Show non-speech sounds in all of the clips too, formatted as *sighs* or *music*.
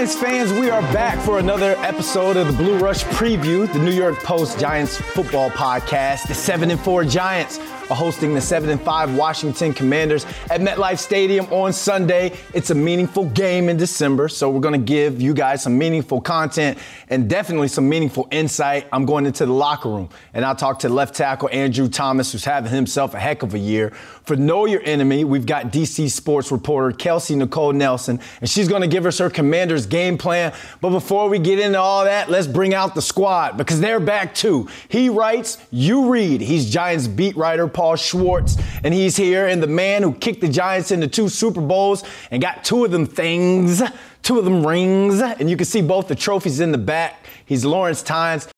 Giants fans? We are back for another episode of the Blue Rush Preview, the New York Post Giants football podcast. The 7 and 4 Giants hosting the 7 and 5 Washington Commanders at MetLife Stadium on Sunday. It's a meaningful game in December, so we're going to give you guys some meaningful content and definitely some meaningful insight. I'm going into the locker room and I'll talk to left tackle Andrew Thomas, who's having himself a heck of a year. For Know Your Enemy, we've got DC sports reporter Kelsey Nicole Nelson, and she's going to give us her Commanders game plan. But before we get into all that, let's bring out the squad because they're back too. He writes, you read. He's Giants beat writer Paul Schwartz, and he's here. And the man who kicked the Giants into two Super Bowls and got two of them things, two of them rings, and you can see both the trophies in the back. He's Lawrence Tynes.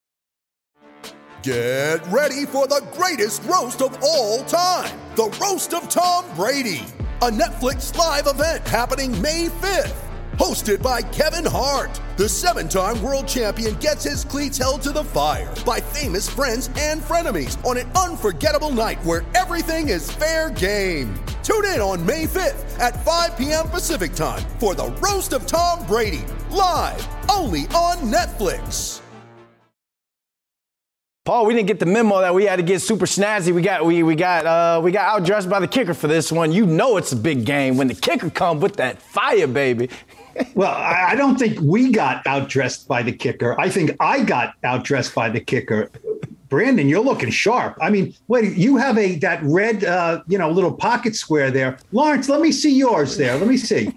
Get ready for the greatest roast of all time the Roast of Tom Brady, a Netflix live event happening May 5th. Hosted by Kevin Hart, the seven time world champion gets his cleats held to the fire by famous friends and frenemies on an unforgettable night where everything is fair game. Tune in on May 5th at 5 p.m. Pacific time for the Roast of Tom Brady, live only on Netflix. Paul, we didn't get the memo that we had to get super snazzy. We got we we got uh, we got outdressed by the kicker for this one. You know it's a big game when the kicker come with that fire, baby. *laughs* well, I don't think we got outdressed by the kicker. I think I got outdressed by the kicker. Brandon, you're looking sharp. I mean, wait, you have a that red, uh, you know, little pocket square there. Lawrence, let me see yours there. Let me see.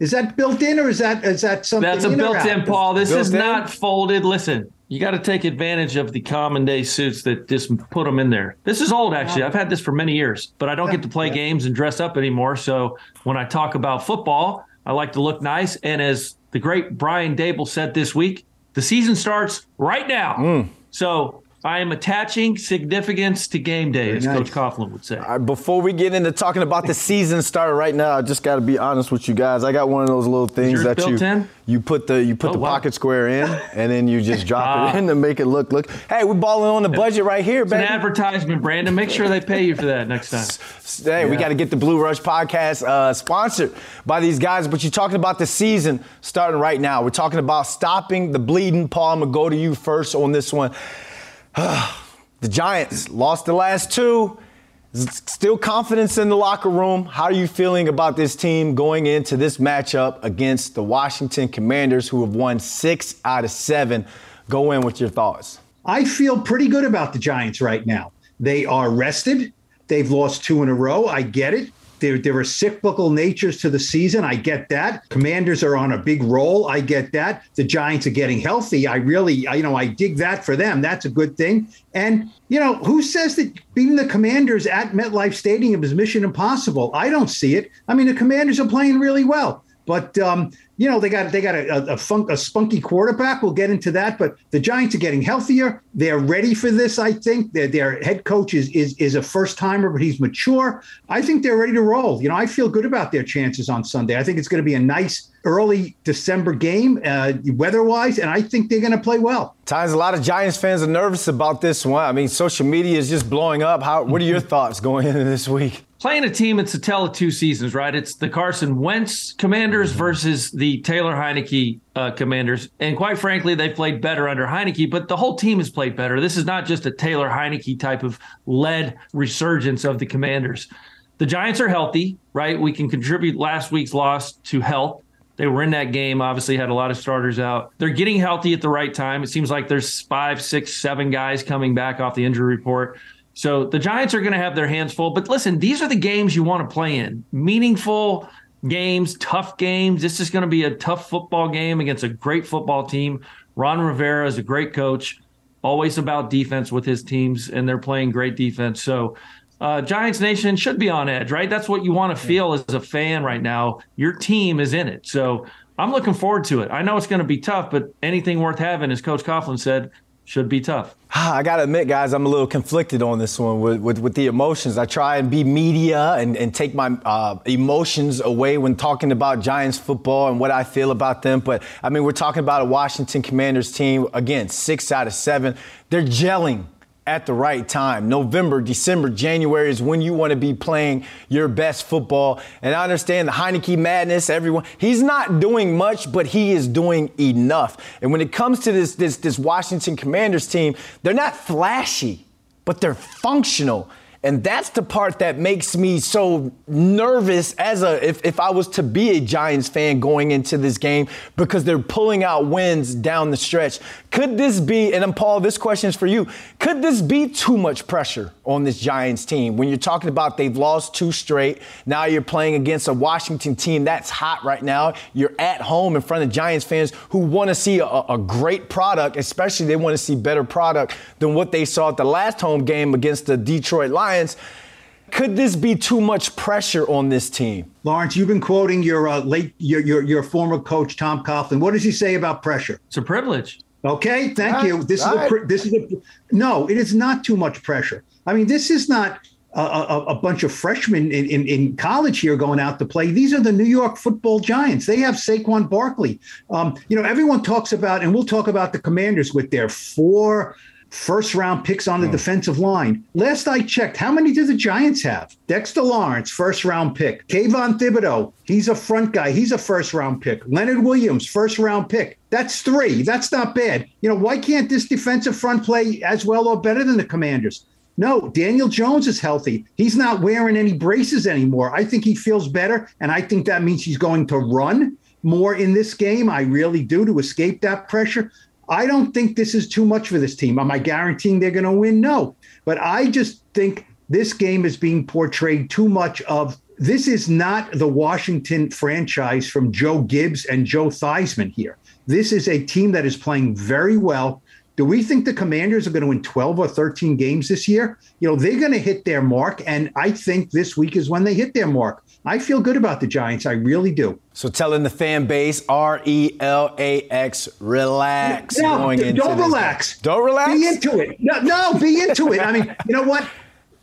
Is that built in or is that is that something? That's a built in, Paul. This Built is in? not folded. Listen, you got to take advantage of the common day suits that just put them in there. This is old, actually. I've had this for many years, but I don't get to play games and dress up anymore. So when I talk about football, I like to look nice. And as the great Brian Daboll said this week, the season starts right now. Mm. So I am attaching significance to game day, as nice. Coach Coughlin would say. All right, before we get into talking about the season start right now, I just got to be honest with you guys. I got one of those little things that you in? you put the you put Oh, the wow. pocket square in, and then you just drop *laughs* Ah. it in to make it look look. Hey, we're balling on the budget right here, It's an advertisement, Brandon. Make sure they pay you for that next time. *laughs* Hey, we got to get the Blue Rush podcast uh, sponsored by these guys. But you're talking about the season starting right now. We're talking about stopping the bleeding. Paul, I'm gonna go to you first on this one. *sighs* the Giants lost the last two. Still confidence in the locker room. How are you feeling about this team going into this matchup against the Washington Commanders, who have won six out of seven? Go in with your thoughts. I feel pretty good about the Giants right now. They are rested. They've lost two in a row. I get it. There, there are cyclical natures to the season. I get that. Commanders are on a big roll. I get that. The Giants are getting healthy. I really, I, you know, I dig that for them. That's a good thing. And, you know, who says that beating the Commanders at MetLife Stadium is mission impossible? I don't see it. I mean, the Commanders are playing really well. But um, you know they got they got a, a, funk, a spunky quarterback. We'll get into that. But the Giants are getting healthier. They're ready for this. I think their their head coach is is is a first timer, but he's mature. I think they're ready to roll. You know, I feel good about their chances on Sunday. I think it's going to be a nice early December game, uh, weather wise, and I think they're going to play well. Times a lot of Giants fans are nervous about this one. I mean, social media is just blowing up. How? What are your *laughs* thoughts going into this week? Playing a team, it's a tell of two seasons, right? It's the Carson Wentz Commanders versus the Taylor Heinicke uh, Commanders. And quite frankly, they played better under Heinicke, but the whole team has played better. This is not just a Taylor Heinicke type of led resurgence of the Commanders. The Giants are healthy, right? We can contribute last week's loss to health. They were in that game, obviously had a lot of starters out. They're getting healthy at the right time. It seems like there's five, six, seven guys coming back off the injury report. So the Giants are going to have their hands full. But listen, these are the games you want to play in meaningful games, tough games. This is going to be a tough football game against a great football team. Ron Rivera is a great coach, always about defense with his teams, and they're playing great defense. So, uh, Giants Nation should be on edge, right? That's what you want to feel as a fan right now. Your team is in it. So, I'm looking forward to it. I know it's going to be tough, but anything worth having, as Coach Coughlin said, should be tough. *sighs* I got to admit, guys, I'm a little conflicted on this one with, with, with the emotions. I try and be media and, and take my uh, emotions away when talking about Giants football and what I feel about them. But, I mean, we're talking about a Washington Commanders team, again, six out of seven. They're gelling at the right time. November, December, January is when you want to be playing your best football. And I understand the Heinicke madness, everyone. He's not doing much, but he is doing enough. And when it comes to this, this, this Washington Commanders team, they're not flashy, but they're functional. And that's the part that makes me so nervous as a if, if I was to be a Giants fan going into this game because they're pulling out wins down the stretch. Could this be, and I'm Paul, this question is for you. Could this be too much pressure on this Giants team when you're talking about they've lost two straight? Now you're playing against a Washington team that's hot right now. You're at home in front of Giants fans who want to see a, a great product, especially they want to see better product than what they saw at the last home game against the Detroit Lions. Lions. Could this be too much pressure on this team? Lawrence, you've been quoting your uh, late your, your your former coach Tom Coughlin. What does he say about pressure? It's a privilege. Okay, thank you. This is a, this is a no. It is not too much pressure. I mean, this is not a, a, a bunch of freshmen in, in, in, college here going out to play. These are the New York Football Giants. They have Saquon Barkley. Um, you know, everyone talks about, and we'll talk about the Commanders with their four first round picks on the hmm. defensive line. Last I checked, how many do the Giants have? Dexter Lawrence, first round pick. Kayvon Thibodeaux, he's a front guy. He's a first round pick. Leonard Williams, first round pick. That's three. That's not bad. You know, why can't this defensive front play as well or better than the Commanders? No, Daniel Jones is healthy. He's not wearing any braces anymore. I think he feels better, and I think that means he's going to run more in this game. I really do to escape that pressure. I don't think this is too much for this team. Am I guaranteeing they're going to win? No. But I just think this game is being portrayed too much of this is not the Washington franchise from Joe Gibbs and Joe Theismann here. This is a team that is playing very well. Do we think the Commanders are going to win 12 or 13 games this year? You know, they're going to hit their mark. And I think this week is when they hit their mark. I feel good about the Giants. I really do. So telling the fan base R E L A X, relax no, going into Don't relax. Game. Don't relax. Be into it. No, no, be into it. I mean, you know what?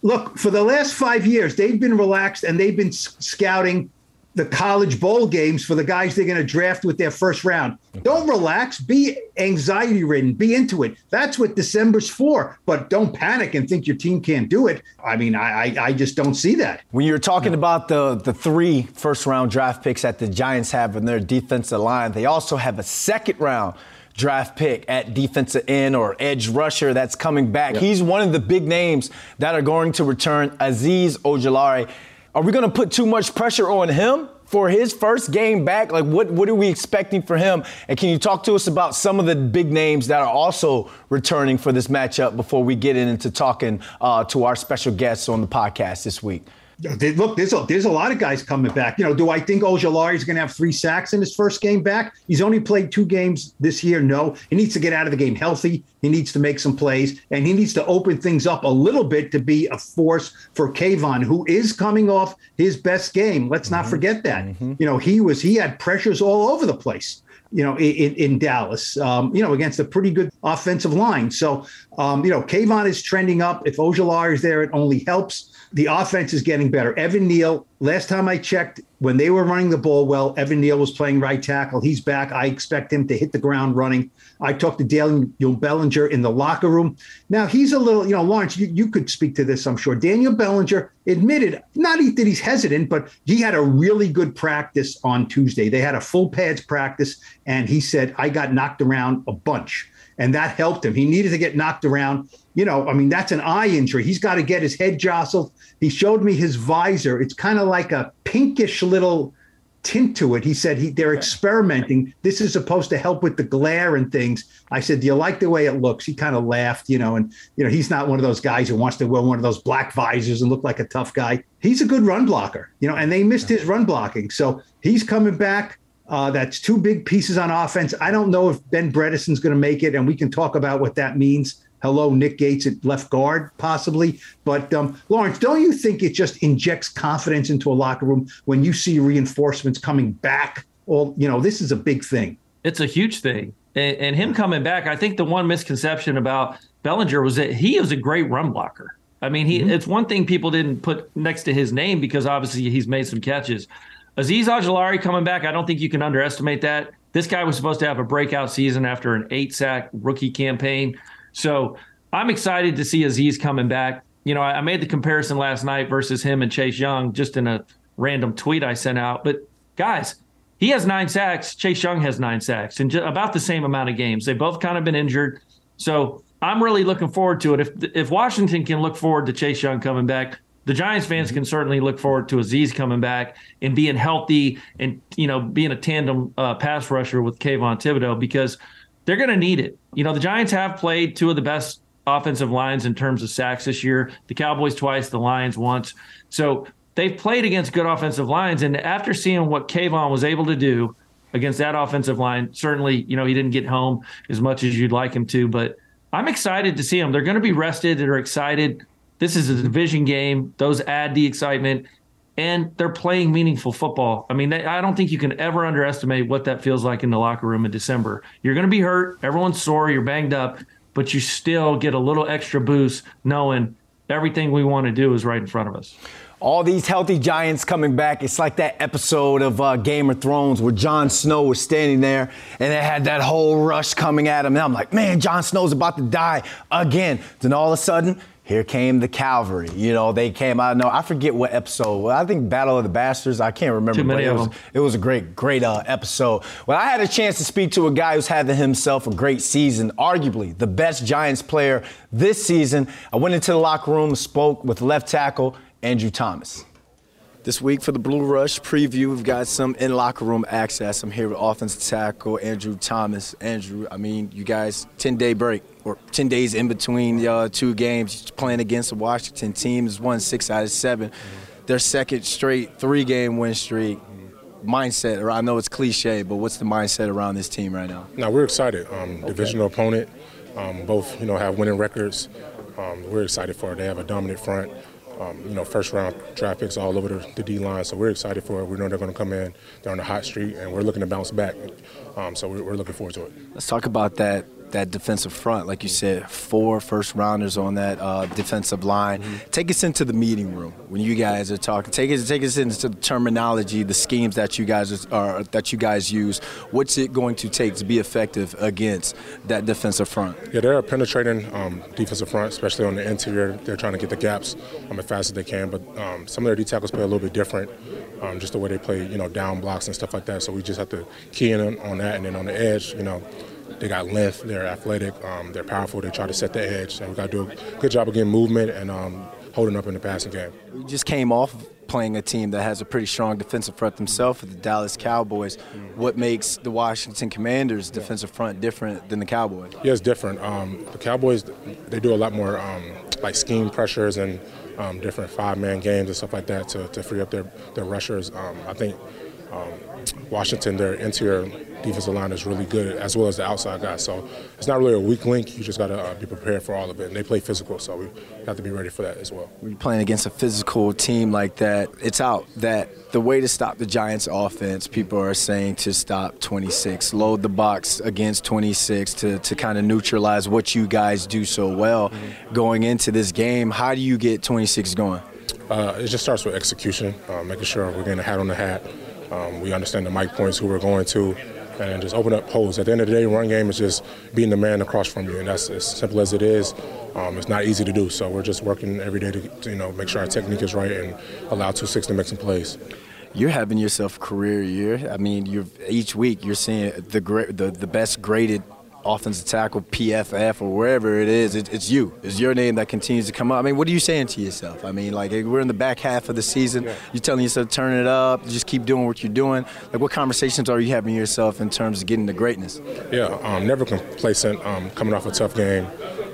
Look, for the last five years, they've been relaxed and they've been scouting the college bowl games for the guys they're going to draft with their first round. Don't relax. Be anxiety ridden. Be into it. That's what December's for. But don't panic and think your team can't do it. I mean, I I, I just don't see that. When you're talking no. about the the three first round draft picks that the Giants have in their defensive line, they also have a second round draft pick at defensive end or edge rusher that's coming back. Yep. He's one of the big names that are going to return, Azeez Ojulari. Are we going to put too much pressure on him for his first game back? Like, what, what are we expecting for him? And can you talk to us about some of the big names that are also returning for this matchup before we get into talking uh, to our special guests on the podcast this week? Look, there's a, there's a lot of guys coming back. You know, do I think Ojulari is going to have three sacks in his first game back? He's only played two games this year. No, he needs to get out of the game healthy. He needs to make some plays, and he needs to open things up a little bit to be a force for Kayvon, who is coming off his best game. Let's not mm-hmm. forget that. Mm-hmm. You know, he was he had pressures all over the place you know, in, in Dallas, um, you know, against a pretty good offensive line. So, um, you know, Kayvon is trending up. If Ojulari is there, it only helps the offense is getting better. Evan Neal, last time I checked, when they were running the ball well, Evan Neal was playing right tackle. He's back. I expect him to hit the ground running. I talked to Daniel Bellinger in the locker room. Now he's a little, you know, Lawrence, you, you could speak to this, I'm sure. Daniel Bellinger admitted, not that he's hesitant, but he had a really good practice on Tuesday. They had a full pads practice, and he said, I got knocked around a bunch and that helped him. He needed to get knocked around. You know, I mean, that's an eye injury. He's got to get his head jostled. He showed me his visor. It's kind of like a pinkish little tint to it. He said he, they're experimenting. This is supposed to help with the glare and things. I said, "Do you like the way it looks?" He kind of laughed, you know, and you know, he's not one of those guys who wants to wear one of those black visors and look like a tough guy. He's a good run blocker, you know, and they missed his run blocking. So he's coming back. Uh, that's two big pieces on offense. I don't know if Ben Bredeson's going to make it, and we can talk about what that means. Hello, Nick Gates at left guard, possibly. But um, Lawrence, don't you think it just injects confidence into a locker room when you see reinforcements coming back? Well, you know, this is a big thing. It's a huge thing. And, and him coming back, I think the one misconception about Bellinger was that he was a great run blocker. I mean, he mm-hmm. it's one thing people didn't put next to his name because obviously he's made some catches. Azeez Ojulari coming back, I don't think you can underestimate that. This guy was supposed to have a breakout season after an eight sack rookie campaign. So I'm excited to see Azeez coming back. You know, I, I made the comparison last night versus him and Chase Young just in a random tweet I sent out. But guys, he has nine sacks. Chase Young has nine sacks and about the same amount of games. They've both kind of been injured. So I'm really looking forward to it. If if Washington can look forward to Chase Young coming back, the Giants fans can certainly look forward to Azeez coming back and being healthy and you know being a tandem uh, pass rusher with Kayvon Thibodeaux because they're going to need it. You know, the Giants have played two of the best offensive lines in terms of sacks this year. The Cowboys twice, the Lions once. So they've played against good offensive lines. And after seeing what Kayvon was able to do against that offensive line, certainly, you know, he didn't get home as much as you'd like him to, but I'm excited to see them. They're going to be rested. They're excited. This is a division game. Those add the excitement, and they're playing meaningful football. I mean, they, I don't think you can ever underestimate what that feels like in the locker room in December. You're going to be hurt. Everyone's sore. You're banged up, but you still get a little extra boost knowing everything we want to do is right in front of us all these healthy giants coming back. It's like that episode of uh, Game of Thrones where Jon Snow was standing there and they had that whole rush coming at him. And I'm like, man, Jon Snow's about to die again. Then all of a sudden, here came the cavalry. You know, they came out. No, I forget what episode. Well, I think Battle of the Bastards. I can't remember. Too many it of was, them. It was a great, great uh, episode. Well, I had a chance to speak to a guy who's having himself a great season, arguably the best Giants player this season. I went into the locker room, spoke with left tackle Andrew Thomas. This week for the Blue Rush preview, we've got some in locker room access. I'm here with offensive tackle Andrew Thomas. Andrew, I mean, you guys 10 day break or 10 days in between uh, two games playing against the Washington team has won six out of 7 mm-hmm. Their second straight three game win streak. Mindset, or I know it's cliche, but what's the mindset around this team right now? Now we're excited. Um, okay. Divisional opponent, um, both you know have winning records. Um, we're excited for it. They have a dominant front um, you know, first round draft picks all over the, the, D line. So we're excited for it. We know they're going to come in. They're on the hot street, and we're looking to bounce back. Um, so we're, we're, looking forward to it. Let's talk about that that defensive front. Like you said, four first rounders on that uh, defensive line. Mm-hmm. Take us into the meeting room when you guys are talking. Take us take us into the terminology, the schemes that you guys are that you guys use. What's it going to take to be effective against that defensive front? Yeah, they're a penetrating um, defensive front, especially on the interior. They're trying to get the gaps um, as fast as they can. But um, some of their D tackles play a little bit different, um, just the way they play, you know, down blocks and stuff like that. So we just have to key in on that, and then on the edge, you know they got length, they're athletic, um, they're powerful. They try to set the edge. So we got to do a good job of getting movement and um, holding up in the passing game. We just came off playing a team that has a pretty strong defensive front themselves, with the Dallas Cowboys. What makes the Washington Commanders' defensive front different than the Cowboys? Yeah, it's different. Um, the Cowboys, they do a lot more um, like scheme pressures and um, different five-man games and stuff like that to, to free up their, their rushers. Um, I think Washington, their interior defensive line is really good, as well as the outside guys. So it's not really a weak link. You just got to uh, be prepared for all of it. And they play physical, so we have to be ready for that as well. When you're playing against a physical team like that, it's out that the way to stop the Giants' offense, people are saying to stop 26, load the box against 26 to, to kind of neutralize what you guys do so well mm-hmm. going into this game. How do you get 26 going? Uh, it just starts with execution, uh, making sure we're getting a hat on the hat. Um, we understand the mic points, who we're going to, and just open up holes. At the end of the day, run game is just beating the man across from you, and that's as simple as it is. Um, it's not easy to do, so we're just working every day to, to, you know make sure our technique is right and allow two six to make some plays. You're having yourself a career year. I mean, you're each week you're seeing the great, the, the best graded offensive tackle, PFF, or wherever it is, it, it's you. It's your name that continues to come up. I mean, what are you saying to yourself? I mean, like we're in the back half of the season. Yeah. You're telling yourself turn it up, just keep doing what you're doing. Like, what conversations are you having yourself in terms of getting to greatness? Yeah, um, never complacent. Um, coming off a tough game,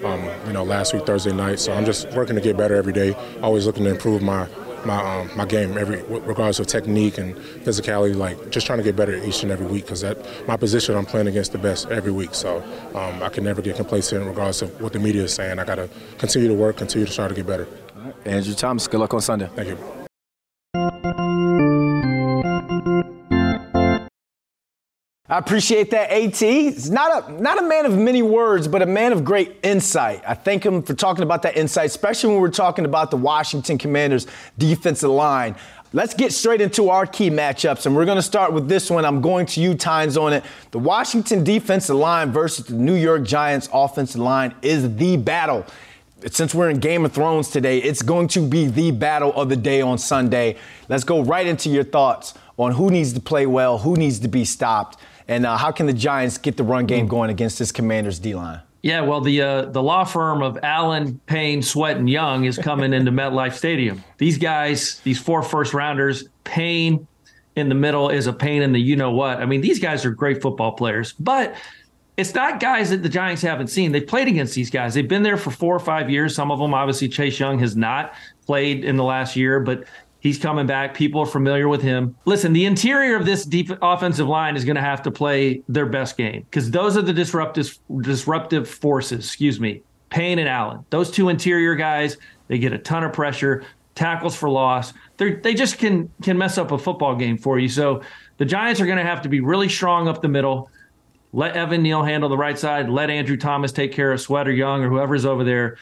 um, you know, last week Thursday night. So I'm just working to get better every day. Always looking to improve my my um, my game every regardless of technique and physicality. Like just trying to get better each and every week because that my position I'm playing against the best every week. So um, I can never get complacent regardless of what the media is saying. I got to continue to work, continue to try to get better. Andrew Thomas, good luck on Sunday. Thank you. I appreciate that, AT. He's not a not a man of many words, but a man of great insight. I thank him for talking about that insight, especially when we're talking about the Washington Commanders defensive line. Let's get straight into our key matchups, and we're going to start with this one. I'm going to you, Tynes, on it. The Washington defensive line versus the New York Giants offensive line is the battle. Since we're in Game of Thrones today, it's going to be the battle of the day on Sunday. Let's go right into your thoughts on who needs to play well, who needs to be stopped, and uh, how can the Giants get the run game going against this Commanders D line? Yeah, well, the uh, the law firm of Allen, Payne, Sweat, and Young is coming into MetLife Stadium. These guys, these four first rounders, Payne in the middle is a pain in the you know what. I mean, these guys are great football players, but it's not guys that the Giants haven't seen. They've played against these guys. They've been there for four or five years. Some of them, obviously, Chase Young has not played in the last year, but He's coming back. People are familiar with him. Listen, the interior of this deep offensive line is going to have to play their best game because those are the disruptive disruptive forces. Excuse me, Payne and Allen. Those two interior guys, they get a ton of pressure, tackles for loss. They they just can can mess up a football game for you. So the Giants are going to have to be really strong up the middle. Let Evan Neal handle the right side. Let Andrew Thomas take care of Sweat or Young or whoever's over there.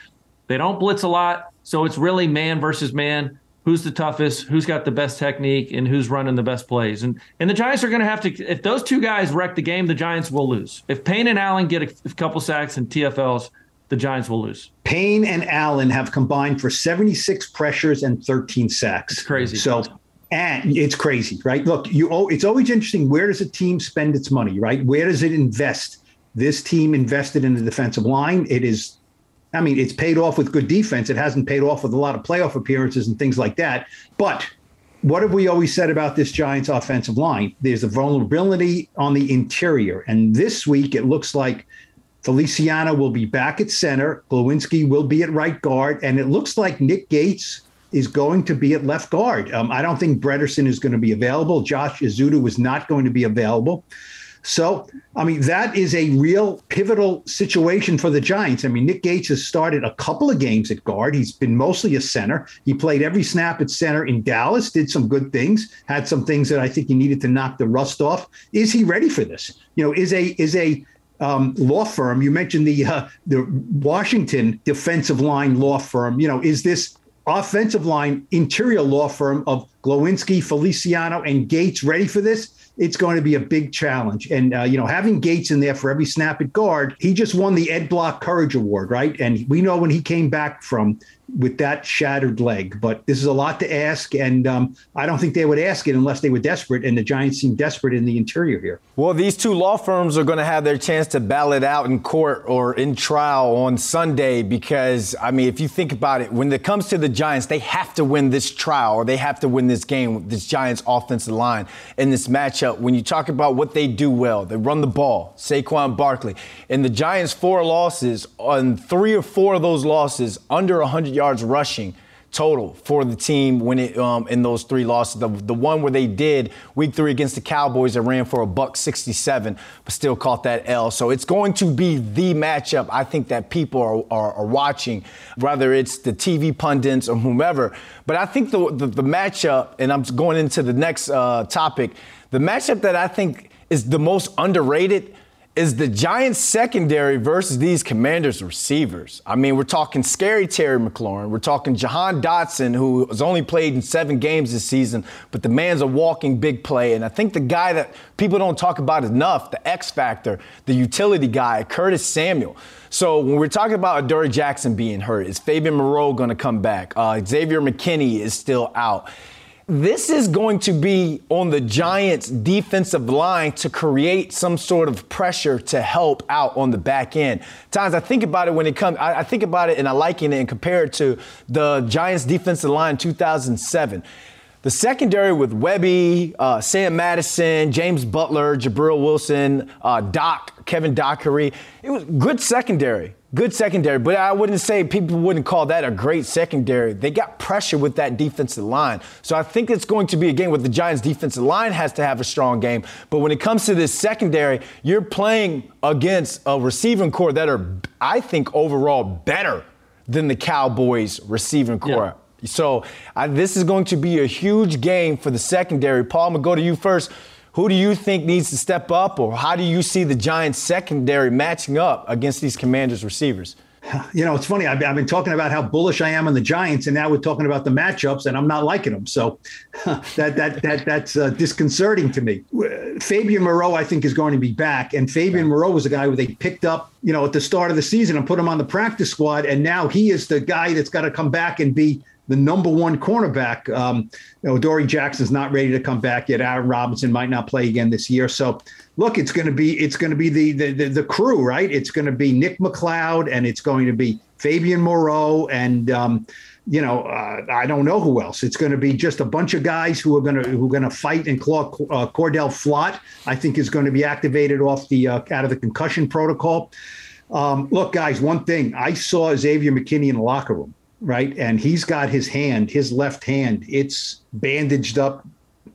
They don't blitz a lot, so it's really man versus man who's the toughest, who's got the best technique, and who's running the best plays. And and the Giants are going to have to. If those two guys wreck the game, the Giants will lose. If Payne and Allen get a, a couple sacks and TFLs, the Giants will lose. Payne and Allen have combined for 76 pressures and 13 sacks. It's crazy. So. And it's crazy, right? Look, you. Oh, it's always interesting. Where does a team spend its money, right? Where does it invest? This team invested in the defensive line. It is I mean, it's paid off with good defense. It hasn't paid off with a lot of playoff appearances and things like that. But what have we always said about this Giants offensive line? There's a vulnerability on the interior. And this week, it looks like Feliciano will be back at center. Glowinski will be at right guard. And it looks like Nick Gates is going to be at left guard. Um, I don't think Bredeson is going to be available. Josh Ezeudu was not going to be available. So, I mean, that is a real pivotal situation for the Giants. I mean, Nick Gates has started a couple of games at guard. He's been mostly a center. He played every snap at center in Dallas, did some good things, had some things that I think he needed to knock the rust off. Is he ready for this? You know, is a is a um, law firm. You mentioned the uh, the Washington defensive line law firm. You know, is this offensive line interior law firm of Glowinski, Feliciano, and Gates ready for this? It's going to be a big challenge. And, uh, you know, having Gates in there for every snap at guard, he just won the Ed Block Courage Award, right? And we know when he came back from with that shattered leg. But this is a lot to ask, and um, I don't think they would ask it unless they were desperate. And the Giants seem desperate in the interior here. Well, these two law firms are going to have their chance to battle it out in court or in trial on Sunday because, I mean, if you think about it, when it comes to the Giants, they have to win this trial or they have to win this game, this Giants offensive line in this matchup. When you talk about what they do well, they run the ball, Saquon Barkley, and the Giants' four losses on three or four of those losses under 100 yards rushing total for the team when it um, in those three losses. The, the one where they did week three against the Cowboys that ran for a buck 67, but still caught that L. So it's going to be the matchup I think that people are, are, are watching, whether it's the TV pundits or whomever. But I think the, the, the matchup, and I'm going into the next uh, topic, the matchup that I think is the most underrated is the Giants secondary versus these commanders receivers. I mean, we're talking scary Terry McLaurin. We're talking Jahan Dotson, who has only played in seven games this season, but the man's a walking big play. And I think the guy that people don't talk about enough, the X factor, the utility guy, Curtis Samuel. So when we're talking about Adoree' Jackson being hurt, is Fabian Moreau going to come back? Uh, Xavier McKinney is still out this is going to be on the Giants' defensive line to create some sort of pressure to help out on the back end. Times I think about it when it comes, I, I think about it and I liken it and compare it to the Giants' defensive line 2007. The secondary with Webby, uh, Sam Madison, James Butler, Gibril Wilson, uh, Doc, Kevin Dockery. It was good secondary. Good secondary, but I wouldn't say people wouldn't call that a great secondary. They got pressure with that defensive line. So I think it's going to be a game where the Giants' defensive line has to have a strong game. But when it comes to this secondary, you're playing against a receiving core that are, I think, overall better than the Cowboys' receiving core. Yeah. So I, this is going to be a huge game for the secondary. Paul, I'm going to go to you first. Who do you think needs to step up, or how do you see the Giants' secondary matching up against these Commanders receivers? *sighs* you know, it's funny. I've, I've, been talking about how bullish I am on the Giants, and now we're talking about the matchups, and I'm not liking them. So *laughs* that that that that's uh, disconcerting to me. Fabian Moreau, I think, is going to be back, and Fabian Moreau was a guy who they picked up, you know, at the start of the season and put him on the practice squad, and now he is the guy that's got to come back and be the number one cornerback. Um, you know, Dory Jackson's not ready to come back yet. Aaron Robinson might not play again this year. So look, it's going to be it's going to be the, the the, the crew, right? It's going to be Nick McCloud and it's going to be Fabian Moreau and um, you know uh, I don't know who else. It's going to be just a bunch of guys who are going to who are going to fight. And claw uh, Cordell Flott, I think, is going to be activated off the uh, out of the concussion protocol. Um, look, guys, one thing I saw Xavier McKinney in the locker room right? And he's got his hand, his left hand, it's bandaged up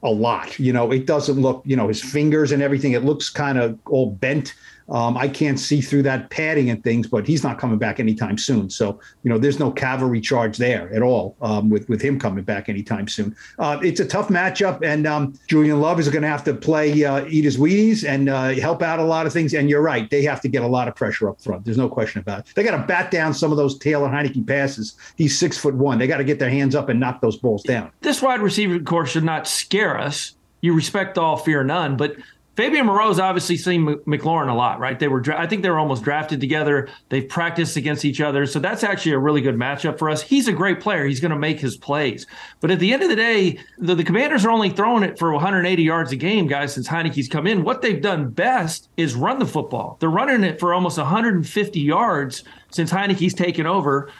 a lot. You know, it doesn't look, you know, his fingers and everything, it looks kind of all bent. Um, I can't see through that padding and things, but he's not coming back anytime soon. So, you know, there's no cavalry charge there at all um, with, with him coming back anytime soon. Uh, it's a tough matchup, and um, Julian Love is going to have to play, uh, eat his Wheaties and uh, help out a lot of things. And you're right, they have to get a lot of pressure up front. There's no question about it. They got to bat down some of those Taylor Heinicke passes. He's six foot one. They got to get their hands up and knock those balls down. This wide receiver core should not scare us. You respect all, fear none. But Fabian Moreau's obviously seen McLaurin a lot, right? They were, I think they were almost drafted together. They've practiced against each other, so that's actually a really good matchup for us. He's a great player. He's going to make his plays, but at the end of the day, the, the Commanders are only throwing it for 180 yards a game, guys. Since Heinicke's come in, what they've done best is run the football. They're running it for almost 150 yards since Heinicke's taken over.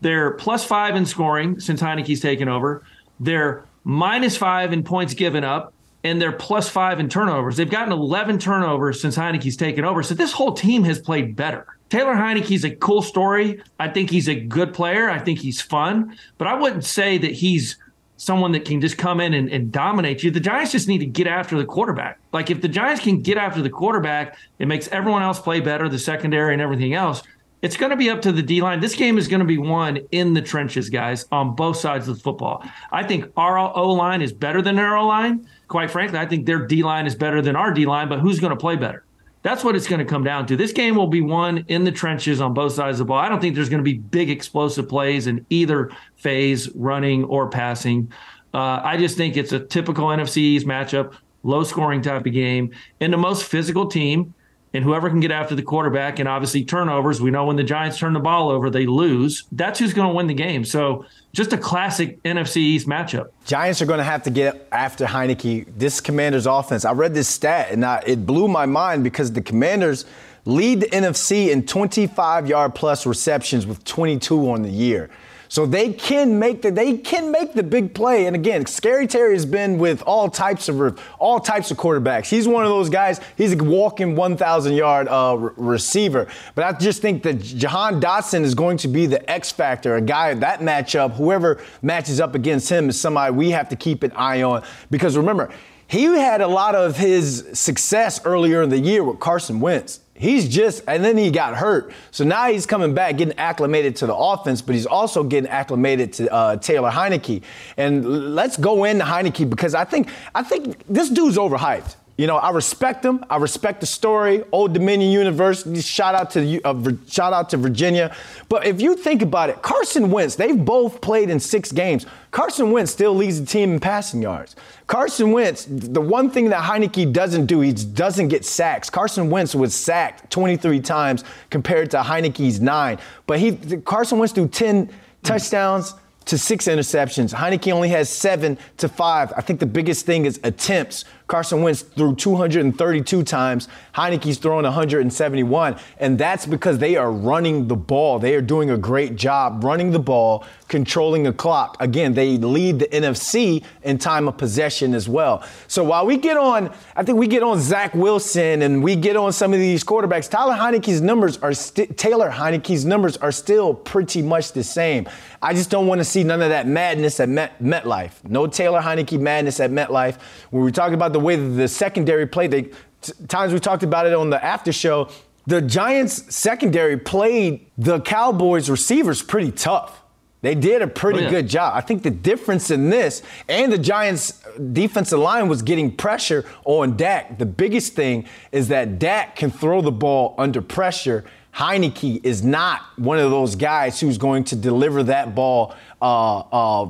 They're plus five in scoring since Heinicke's taken over. They're minus five in points given up and they're plus five in turnovers. They've gotten 11 turnovers since Heinicke's taken over. So this whole team has played better. Taylor Heinicke's a cool story. I think he's a good player. I think he's fun, but I wouldn't say that he's someone that can just come in and, and, dominate you. The Giants just need to get after the quarterback. Like if the Giants can get after the quarterback, it makes everyone else play better, the secondary and everything else. It's going to be up to the D line. This game is going to be won in the trenches, guys, on both sides of the football. I think our O line is better than their O line. Quite frankly, I think their D line is better than our D line, but who's going to play better? That's what it's going to come down to. This game will be won in the trenches on both sides of the ball. I don't think there's going to be big explosive plays in either phase, running or passing. Uh, I just think it's a typical NFC's matchup, low scoring type of game, and the most physical team and whoever can get after the quarterback and obviously turnovers we know when the giants turn the ball over they lose. That's who's going to win the game. So just a classic nfc east matchup. Giants are going to have to get after heinicke this commander's offense i read this stat and I, it blew my mind because the commanders lead the nfc in 25 yard plus receptions with 22 on the year so they can make the they can make the big play. And again, Scary Terry has been with all types of all types of quarterbacks. He's one of those guys. He's a walking 1,000 yard uh, re- receiver. But I just think that Jahan Dotson is going to be the X factor, a guy that matchup. Whoever matches up against him is somebody we have to keep an eye on because remember. He had a lot of his success earlier in the year with Carson Wentz. He's just, and then he got hurt. So now he's coming back, getting acclimated to the offense, but he's also getting acclimated to uh, Taylor Heinicke. And let's go into Heinicke because I think, I think this dude's overhyped. You know, I respect him. I respect the story. Old Dominion University. Shout out to uh, shout out to Virginia. But if you think about it, Carson Wentz. They've both played in six games. Carson Wentz still leads the team in passing yards. Carson Wentz. The one thing that Heinicke doesn't do, he doesn't get sacks. Carson Wentz was sacked 23 times compared to Heinicke's nine. But he Carson Wentz threw 10 touchdowns to six interceptions. Heinicke only has seven to five. I think the biggest thing is attempts. Carson Wentz threw 232 times. Heinicke's throwing 171. And that's because they are running the ball. They are doing a great job running the ball, controlling the clock. Again, they lead the NFC in time of possession as well. So while we get on, I think we get on Zach Wilson and we get on some of these quarterbacks, Tyler Heinicke's numbers are st- Taylor Heinicke's numbers are still pretty much the same. I just don't want to see none of that madness at Met, MetLife. No Taylor Heinicke madness at MetLife. When we talk about the way that the secondary played. They t- times we talked about it on the after show. The Giants secondary played the Cowboys receivers pretty tough. They did a pretty oh, yeah. good job. I think the difference in this and the Giants defensive line was getting pressure on Dak. The biggest thing is that Dak can throw the ball under pressure. Heinicke is not one of those guys who's going to deliver that ball uh, uh,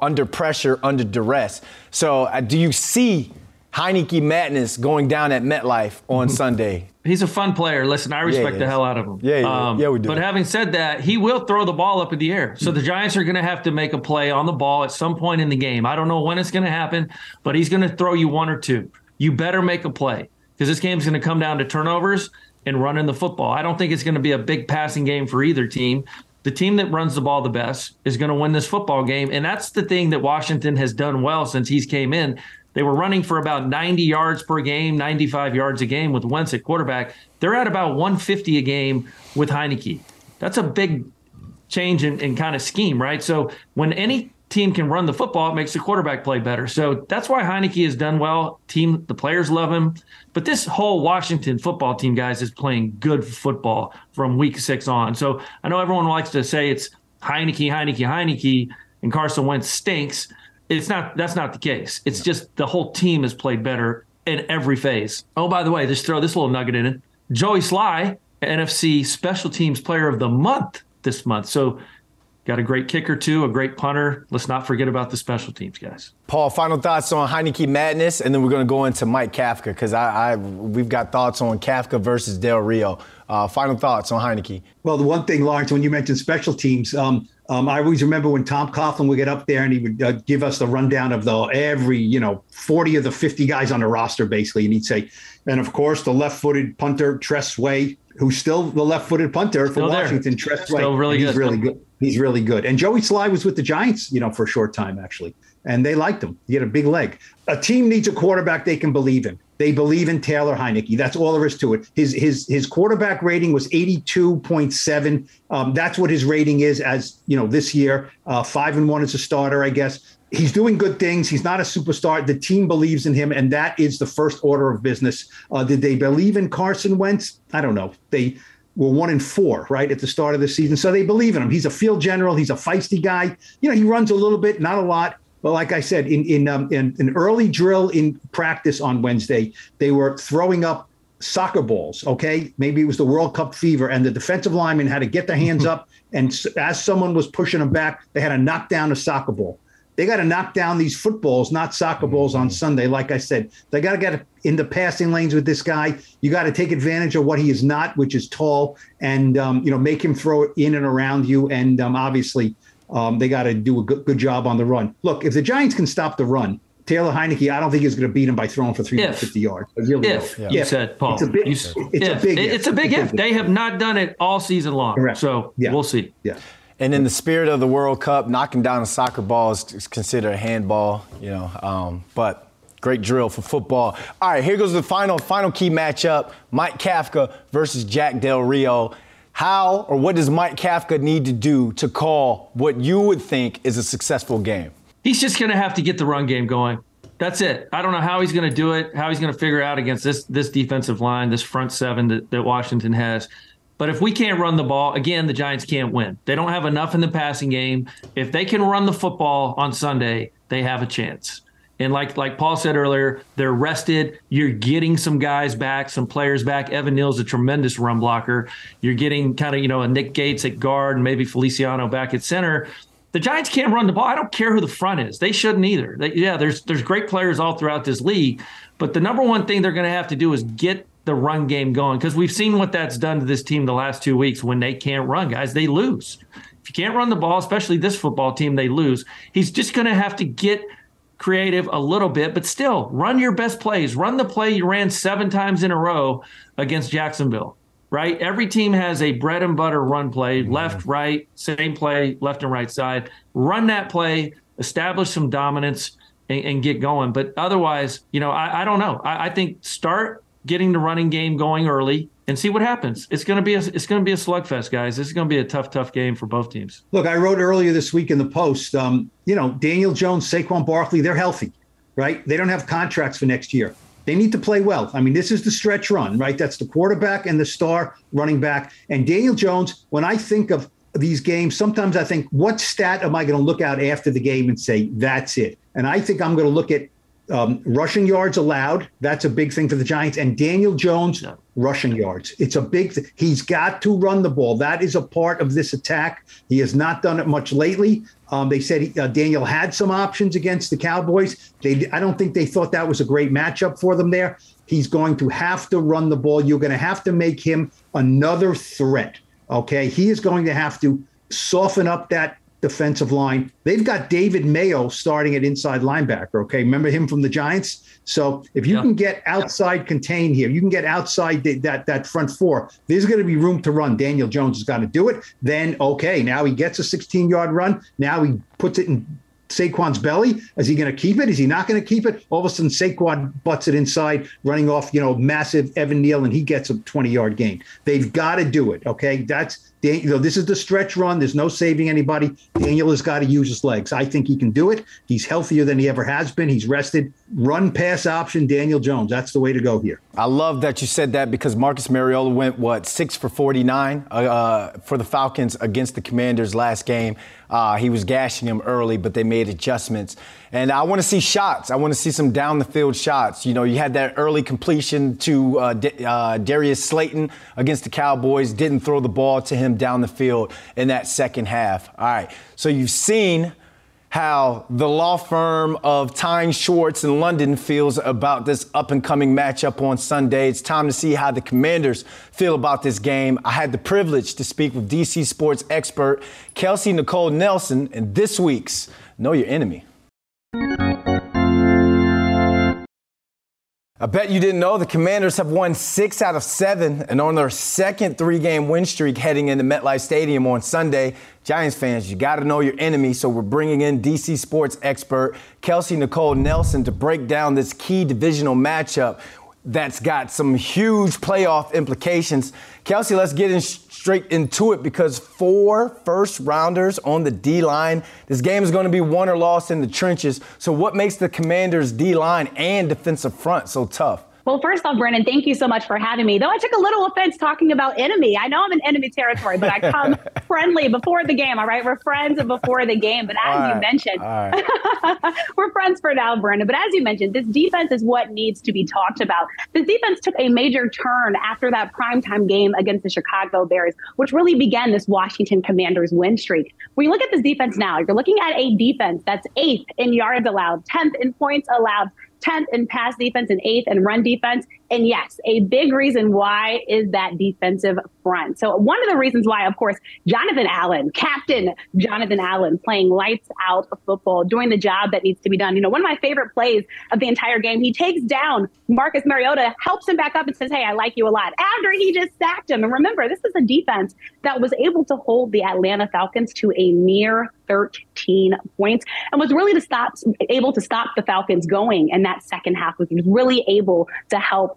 under pressure, under duress. So, uh, do you see Heinicke madness going down at MetLife on. *laughs* Sunday? He's a fun player. Listen, I respect yeah, the hell out of him. Yeah, yeah, um, yeah, we do. But having said that, he will throw the ball up in the air. So the Giants are going to have to make a play on the ball at some point in the game. I don't know when it's going to happen, but he's going to throw you one or two. You better make a play because this game's going to come down to turnovers and running the football. I don't think it's going to be a big passing game for either team. The team that runs the ball the best is going to win this football game. And that's the thing that Washington has done well since he's came in. They were running for about 90 yards per game, 95 yards a game with Wentz at quarterback. They're at about 150 a game with Heinicke. That's a big change in, in kind of scheme, right? So when any team can run the football, it makes the quarterback play better. So that's why Heinicke has done well. Team, the players love him. But this whole Washington football team, guys, is playing good football from week six on. So I know everyone likes to say it's Heinicke, Heinicke, Heinicke, and Carson Wentz stinks. It's not. That's not the case. It's just the whole team has played better in every phase. Oh, by the way, just throw this little nugget in it. Joey Slye, NFC Special Teams Player of the Month this month. So got a great kicker too, a great punter. Let's not forget about the special teams guys. Paul, final thoughts on Heinicke madness, and then we're going to go into Mike Kafka because I, I, we've got thoughts on Kafka versus Del Rio. Uh, final thoughts on Heinicke. Well, the one thing, Lawrence, when you mentioned special teams, um, um, I always remember when Tom Coughlin would get up there and he would uh, give us the rundown of the every, you know, 40 of the 50 guys on the roster, basically. And he'd say, and of course, the left footed punter, Tress Way, who's still the left footed punter for Washington, Tress Way. Still really he's good. really good. He's really good. And Joey Slye was with the Giants, you know, for a short time, actually. And they liked him. He had a big leg. A team needs a quarterback they can believe in. They believe in Taylor Heinicke. That's all there is to it. His his his quarterback rating was 82.7. Um, that's what his rating is as you know this year. Uh, five and one as a starter, I guess. He's doing good things. He's not a superstar. The team believes in him, and that is the first order of business. Uh, did they believe in Carson Wentz? I don't know. They were one in four, right, at the start of the season. So they believe in him. He's a field general. He's a feisty guy. You know, he runs a little bit, not a lot. But like I said, in in, um, in an early drill in practice on Wednesday, they were throwing up soccer balls. Okay, maybe it was the World Cup fever, and the defensive linemen had to get their hands *laughs* up, and as someone was pushing them back, they had to knock down a soccer ball. They got to knock down these footballs, not soccer balls on Sunday. Like I said, they got to get in the passing lanes with this guy. You got to take advantage of what he is not, which is tall, and um, you know make him throw it in and around you. And um, obviously, um, they got to do a good, good, job on the run. Look, if the Giants can stop the run, Taylor Heinicke, I don't think he's going to beat him by throwing for 350 if, yards. I really if yeah. you said Paul, it's a big, it's if. a big, it's a big if. They have not done it all season long, Correct. so yeah. we'll see. Yeah. And in the spirit of the World Cup, knocking down a soccer ball is considered a handball, you know. Um, but great drill for football. All right, here goes the final final key matchup: Mike Kafka versus Jack Del Rio. How or what does Mike Kafka need to do to call what you would think is a successful game? He's just going to have to get the run game going. That's it. I don't know how he's going to do it, how he's going to figure out against this this defensive line, this front seven that, that Washington has. But if we can't run the ball, again, the Giants can't win. They don't have enough in the passing game. If they can run the football on Sunday, they have a chance. And like like Paul said earlier, they're rested. You're getting some guys back, some players back. Evan Neal's a tremendous run blocker. You're getting kind of you know a Nick Gates at guard and maybe Feliciano back at center. The Giants can't run the ball. I don't care who the front is. They shouldn't either. They, yeah, there's there's great players all throughout this league, but the number one thing they're going to have to do is get the run game going because we've seen what that's done to this team the last two weeks. When they can't run, guys, they lose. If you can't run the ball, especially this football team, they lose. He's just going to have to get creative a little bit, but still run your best plays. Run the play you ran seven times in a row against Jacksonville, right? Every team has a bread and butter run play, mm-hmm. left, right, same play, left and right side. Run that play, establish some dominance, and, and get going. But otherwise, you know, I, I don't know. I, I think start getting the running game going early and see what happens. It's going to be a, it's going to be a slugfest, guys. This is going to be a tough, tough game for both teams. Look, I wrote earlier this week in the Post. Um, you know, Daniel Jones, Saquon Barkley, they're healthy, right? They don't have contracts for next year. They need to play well. I mean, this is the stretch run, right? That's the quarterback and the star running back. And Daniel Jones, when I think of these games, sometimes I think, what stat am I going to look out after the game and say that's it? And I think I'm going to look at Um, rushing yards allowed. That's a big thing for the Giants. And Daniel Jones, yeah. rushing yards. It's a big th- He's got to run the ball. That is a part of this attack. He has not done it much lately. Um, they said he, uh, Daniel had some options against the Cowboys. They, I don't think they thought that was a great matchup for them there. He's going to have to run the ball. You're going to have to make him another threat. Okay. He is going to have to soften up that defensive line. They've got David Mayo starting at inside linebacker. Okay, remember him from the Giants. So if you yeah. can get outside yeah. contain here, you can get outside the, that that front four. There's going to be room to run. Daniel Jones has got to do it. Then okay, now he gets a 16 yard run. Now he puts it in Saquon's belly? Is he going to keep it? Is he not going to keep it? All of a sudden, Saquon butts it inside, running off, you know, massive Evan Neal, and he gets a 20 yard gain. They've got to do it. Okay. That's you know, this is the stretch run. There's no saving anybody. Daniel has got to use his legs. I think he can do it. He's healthier than he ever has been. He's rested. Run pass option, Daniel Jones. That's the way to go here. I love that you said that because Marcus Mariota went, what, six for 49 uh, for the Falcons against the Commanders last game. Uh, he was gashing him early, but they made adjustments. And I want to see shots. I want to see some down the field shots. You know, you had that early completion to uh, D- uh, Darius Slayton against the Cowboys, didn't throw the ball to him down the field in that second half. All right. So you've seen how the law firm of Tynes Schwartz in London feels about this up and coming matchup on Sunday. It's time to see how the Commanders feel about this game. I had the privilege to speak with DC sports expert Kelsey Nicole Nelson in this week's Know Your Enemy. I bet you didn't know the Commanders have won six out of seven and on their second three game win streak heading into MetLife Stadium on Sunday. Giants fans, you got to know your enemy, so we're bringing in DC sports expert Kelsey Nicole Nelson to break down this key divisional matchup that's got some huge playoff implications. Kelsey, let's get in straight into it because four first rounders on the D line. This game is going to be won or lost in the trenches. So, what makes the Commanders' D line and defensive front so tough? Well, first off, Brandon, thank you so much for having me. Though I took a little offense talking about enemy. I know I'm in enemy territory, but I *laughs* come friendly before the game. All right. We're friends before the game. But as right. you mentioned, right. *laughs* we're friends for now, Brandon. But as you mentioned, this defense is what needs to be talked about. This defense took a major turn after that primetime game against the Chicago Bears, which really began this Washington Commanders win streak. When you look at this defense now, you're looking at a defense that's eighth in yards allowed, 10th in points allowed, 10th in pass defense and 8th in run defense. And yes, a big reason why is that defensive front. So one of the reasons why, of course, Jonathan Allen, Captain Jonathan Allen, playing lights out of football, doing the job that needs to be done. You know, one of my favorite plays of the entire game, he takes down Marcus Mariota, helps him back up and says, Hey, I like you a lot. After he just sacked him. And remember, this is a defense that was able to hold the Atlanta Falcons to a mere 13 points and was really to stop able to stop the Falcons going in that second half was really able to help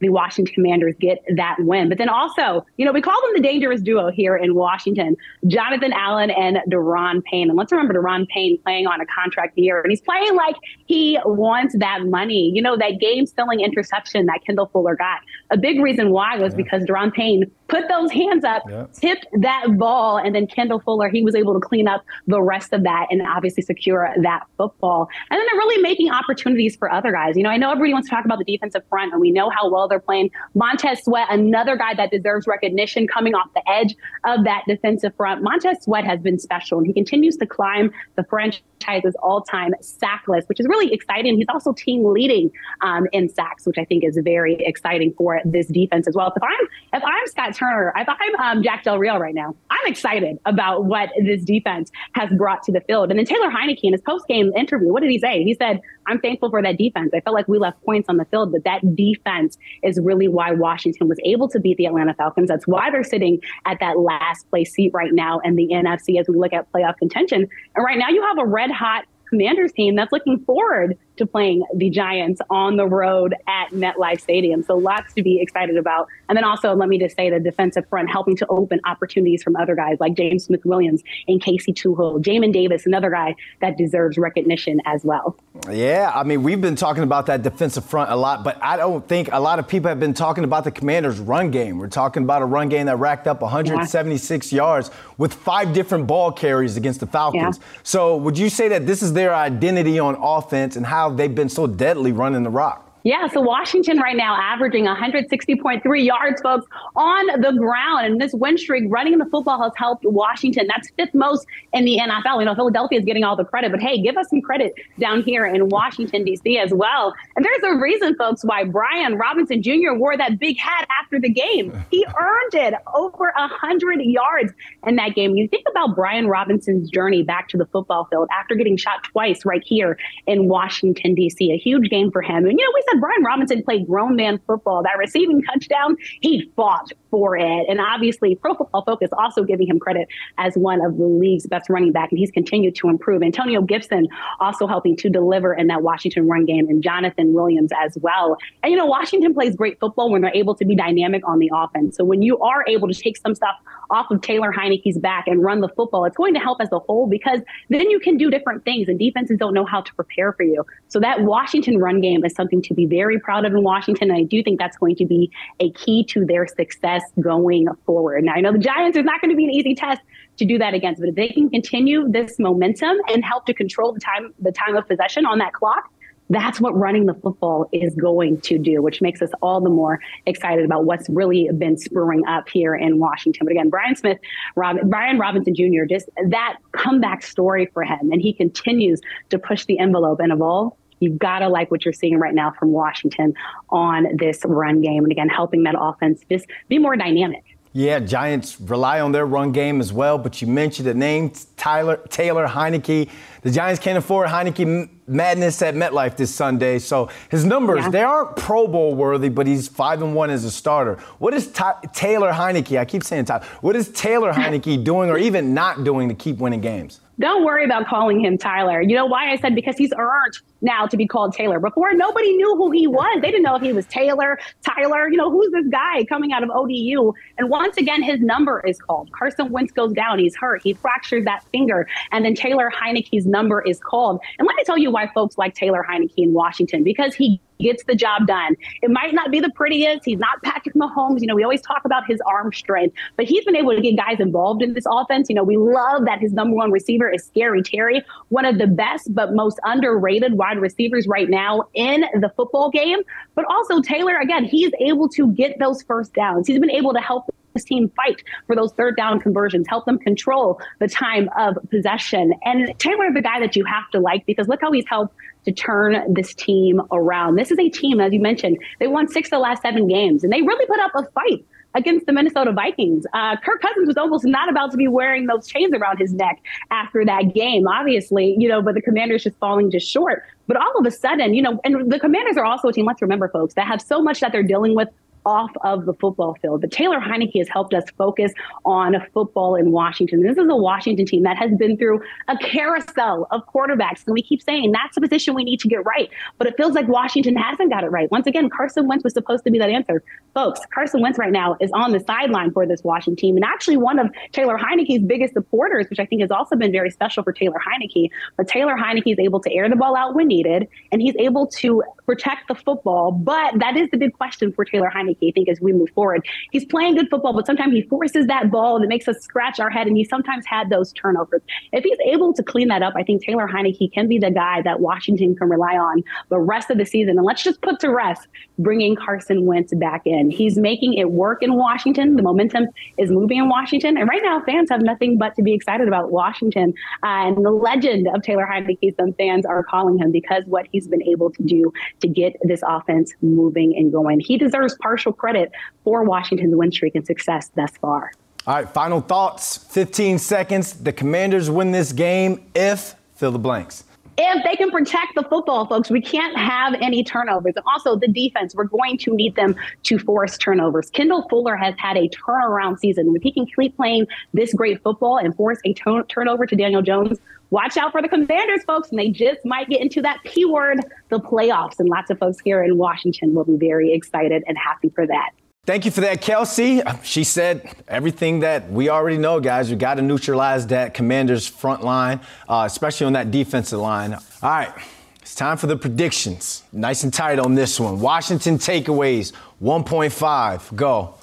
the Washington Commanders get that win. But then also, you know, we call them the dangerous duo here in Washington, Jonathan Allen and Daron Payne. And let's remember Daron Payne playing on a contract year, and he's playing like he wants that money. You know, that game stealing interception that Kendall Fuller got. A big reason why was yeah. because Daron Payne put those hands up, yeah. tipped that ball, and then Kendall Fuller, he was able to clean up the rest of that and obviously secure that football. And then they're really making opportunities for other guys. You know, I know everybody wants to talk about the defensive front, and we know how well they're playing. Montez Sweat, another guy that deserves recognition coming off the edge of that defensive front. Montez Sweat has been special, and he continues to climb the franchise's all-time sack list, which is really exciting. He's also team leading um, in sacks, which I think is very exciting for this defense as well. If I'm if I'm Scott Turner, if I'm um, Jack Del Rio right now, I'm excited about what this defense has brought to the field. And then Taylor Heinicke in his post-game interview, what did he say? He said, "I'm thankful for that defense. I felt like we left points on the field, but that defense is really why Washington was able to beat the Atlanta Falcons. That's why they're sitting at that last place seat right now in the NFC as we look at playoff contention. And right now, you have a red hot Commanders team that's looking forward to playing the Giants on the road at MetLife Stadium. So lots to be excited about. And then also, let me just say the defensive front helping to open opportunities from other guys like James Smith Williams and Casey Toohill, Jamin Davis, another guy that deserves recognition as well. Yeah, I mean, we've been talking about that defensive front a lot, but I don't think a lot of people have been talking about the Commanders' run game. We're talking about a run game that racked up 176 yeah. yards with five different ball carries against the Falcons. Yeah. So, would you say that this is their identity on offense, and how they've been so deadly running the rock. Yeah, so Washington right now averaging 160.3 yards, folks, on the ground. And this win streak running in the football has helped Washington. That's fifth most in the NFL. You know, Philadelphia is getting all the credit, but hey, give us some credit down here in Washington, D.C. as well. And there's a reason, folks, why Brian Robinson Jr. wore that big hat after the game. He *laughs* earned it over 100 yards in that game. You think about Brian Robinson's journey back to the football field after getting shot twice right here in Washington, D.C. A huge game for him. And, you know, we said Brian Robinson played grown man football. That receiving touchdown, he fought for it. And obviously, Pro Football Focus also giving him credit as one of the league's best running back, and he's continued to improve. Antonio Gibson also helping to deliver in that Washington run game, and Jonathan Williams as well. And you know, Washington plays great football when they're able to be dynamic on the offense. So when you are able to take some stuff off of Taylor Heinicke's back and run the football, it's going to help as a whole because then you can do different things, and defenses don't know how to prepare for you. So that Washington run game is something to be very proud of in Washington. And I do think that's going to be a key to their success going forward. Now, I know the Giants is not going to be an easy test to do that against, but if they can continue this momentum and help to control the time, the time of possession on that clock, that's what running the football is going to do, which makes us all the more excited about what's really been spurring up here in Washington. But again, Brian Smith, Rob, Brian Robinson Jr., just that comeback story for him. And he continues to push the envelope and evolve You've got to like what you're seeing right now from Washington on this run game. And again, helping that offense just be more dynamic. Yeah, Giants rely on their run game as well, but you mentioned the name Tyler Taylor Heinicke. The Giants can't afford Heinicke madness at MetLife this Sunday. So his numbers, yeah. they aren't Pro Bowl worthy, but he's 5 and 1 as a starter. What is Taylor Heinicke? I keep saying Tyler. What is Taylor *laughs* Heinicke doing or even not doing to keep winning games? Don't worry about calling him Tyler. You know why I said because he's earned now to be called Taylor. Before nobody knew who he was. They didn't know if he was Taylor, Tyler, you know, who's this guy coming out of ODU? And once again, his number is called. Carson Wentz goes down. He's hurt. He fractures that finger. And then Taylor Heinicke's number is called. And let me tell you why folks like Taylor Heinicke in Washington, because he gets the job done. It might not be the prettiest. He's not Patrick Mahomes. You know, we always talk about his arm strength, but he's been able to get guys involved in this offense. You know, we love that his number one receiver is Scary Terry, one of the best but most underrated wide receivers right now in the football game. But also Taylor, again, he's able to get those first downs. He's been able to help team fight for those third down conversions, help them control the time of possession. And Taylor, the guy that you have to like because look how he's helped to turn this team around. This is a team, as you mentioned, they won six of the last seven games, and they really put up a fight against the Minnesota Vikings. Uh, Kirk Cousins was almost not about to be wearing those chains around his neck after that game, obviously, you know, but the commanders just falling just short. But all of a sudden, you know, and the commanders are also a team, let's remember, folks, that have so much that they're dealing with off of the football field. But Taylor Heinicke has helped us focus on football in Washington. This is a Washington team that has been through a carousel of quarterbacks. And we keep saying that's the position we need to get right. But it feels like Washington hasn't got it right. Once again, Carson Wentz was supposed to be that answer. Folks, Carson Wentz right now is on the sideline for this Washington team and actually one of Taylor Heinicke's biggest supporters, which I think has also been very special for Taylor Heinicke. But Taylor Heinicke is able to air the ball out when needed, and he's able to protect the football. But that is the big question for Taylor Heinicke. I think, as we move forward. He's playing good football, but sometimes he forces that ball and it makes us scratch our head. And he sometimes had those turnovers. If he's able to clean that up, I think Taylor Heinicke can be the guy that Washington can rely on the rest of the season. And let's just put to rest bringing Carson Wentz back in. He's making it work in Washington. The momentum is moving in Washington. And right now, fans have nothing but to be excited about Washington. Uh, and the legend of Taylor Heinicke, some fans are calling him because what he's been able to do to get this offense moving and going. He deserves partial credit for Washington's win streak and success thus far. All right, final thoughts 15 seconds. The Commanders win this game if fill the blanks if they can protect the football, folks, we can't have any turnovers. Also the defense, we're going to need them to force turnovers. Kendall Fuller has had a turnaround season. If he can keep playing this great football and force a t- turnover to Daniel Jones, watch out for the Commanders, folks, and they just might get into that P word, the playoffs. And lots of folks here in Washington will be very excited and happy for that. Thank you for that, Kelsey. She said everything that we already know, guys. We got to neutralize that Commanders front line, uh, especially on that defensive line. All right, it's time for the predictions. Nice and tight on this one. Washington takeaways 1.5. Go.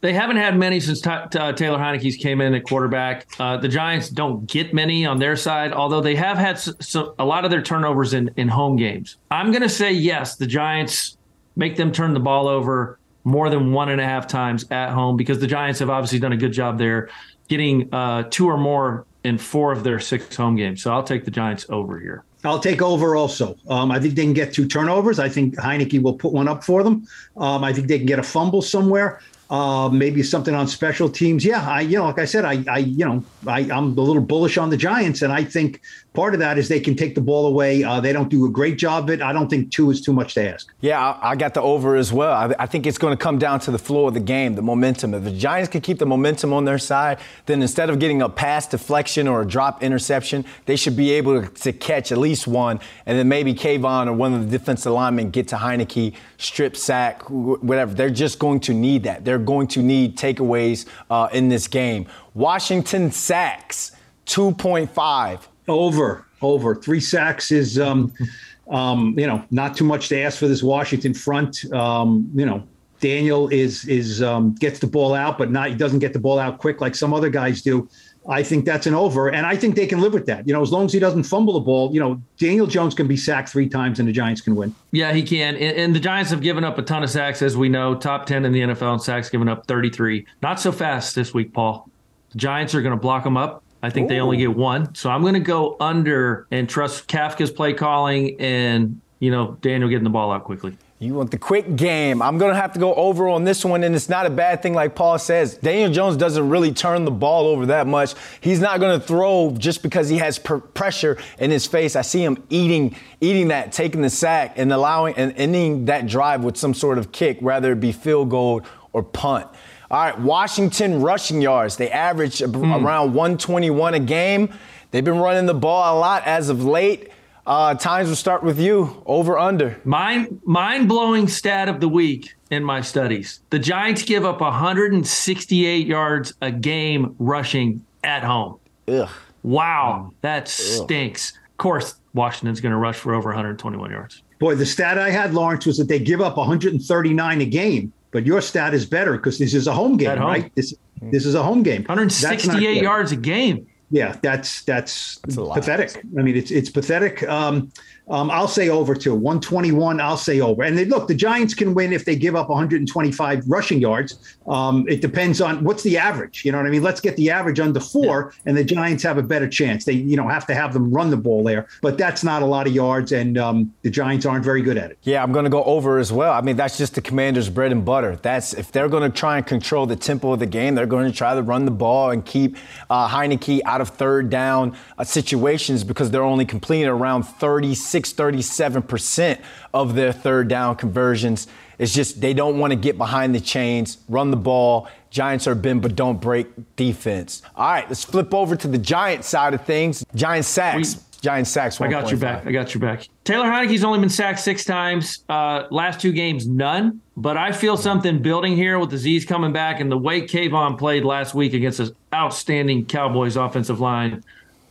They haven't had many since t- t- Taylor Heinicke's came in at quarterback. Uh, the Giants don't get many on their side, although they have had s- s- a lot of their turnovers in, in home games. I'm going to say yes, the Giants make them turn the ball over more than one and a half times at home because the Giants have obviously done a good job there, getting uh, two or more in four of their six home games. So I'll take the Giants over here. I'll take over also. Um, I think they can get two turnovers. I think Heinicke will put one up for them. Um, I think they can get a fumble somewhere. Uh, maybe something on special teams. Yeah, I you know, like I said, I I you know, I I'm a little bullish on the Giants, and I think part of that is they can take the ball away. Uh, they don't do a great job of it. I don't think two is too much to ask. Yeah, I, I got the over as well. I, I think it's going to come down to the flow of the game, the momentum. If the Giants can keep the momentum on their side, then instead of getting a pass deflection or a drop interception, they should be able to, catch at least one, and then maybe Kayvon or one of the defensive linemen get to Heinicke, strip sack, whatever. They're just going to need that. They're going to need takeaways uh, in this game. Washington sacks, 2.5. Over, over. Three sacks is, um, *laughs* um, you know, not too much to ask for this Washington front. Um, you know, Daniel is is um, gets the ball out, but not he doesn't get the ball out quick like some other guys do. I think that's an over, and I think they can live with that. You know, as long as he doesn't fumble the ball, you know, Daniel Jones can be sacked three times and the Giants can win. Yeah, he can. And, and the Giants have given up a ton of sacks, as we know, top 10 in the NFL in sacks, given up 33. Not so fast this week, Paul. The Giants are going to block them up. I think Ooh. they only get one. So I'm going to go under and trust Kafka's play calling and, you know, Daniel getting the ball out quickly. You want the quick game. I'm going to have to go over on this one, and it's not a bad thing, like Paul says. Daniel Jones doesn't really turn the ball over that much. He's not going to throw just because he has per- pressure in his face. I see him eating eating that, taking the sack, and allowing and ending that drive with some sort of kick, whether it be field goal or punt. All right, Washington rushing yards. They average mm. around 121 a game. They've been running the ball a lot as of late. Uh, Tynes will start with you. Over under. Mind mind blowing stat of the week in my studies. The Giants give up 168 yards a game rushing at home. Ugh. Wow, that stinks. Ugh. Of course, Washington's going to rush for over 121 yards. Boy, the stat I had, Lawrence, was that they give up 139 a game. But your stat is better because this is a home game, home. right? This this is a home game. 168 yards a game. Yeah, that's that's, that's pathetic. I mean, it's it's pathetic. Um, um, I'll say over to 121. I'll say over. And they, look, the Giants can win if they give up 125 rushing yards. Um, it depends on what's the average. You know what I mean? Let's get the average under four, yeah. and the Giants have a better chance. They, you know, have to have them run the ball there, but that's not a lot of yards, and um, the Giants aren't very good at it. Yeah, I'm going to go over as well. I mean, that's just the Commanders' bread and butter. That's if they're going to try and control the tempo of the game, they're going to try to run the ball and keep uh, Heinicke out of third down uh, situations because they're only completing around 36 37% of their third down conversions. It's just they don't want to get behind the chains, run the ball. Giants are bend but don't break defense. All right, let's flip over to the Giant side of things. Giant sacks. We, Giant sacks. 1. I got 5. your back. I got your back. Taylor Heinicke's only been sacked six times. Uh, last two games, none. But I feel something building here with the Z's coming back and the way Kayvon played last week against this outstanding Cowboys offensive line.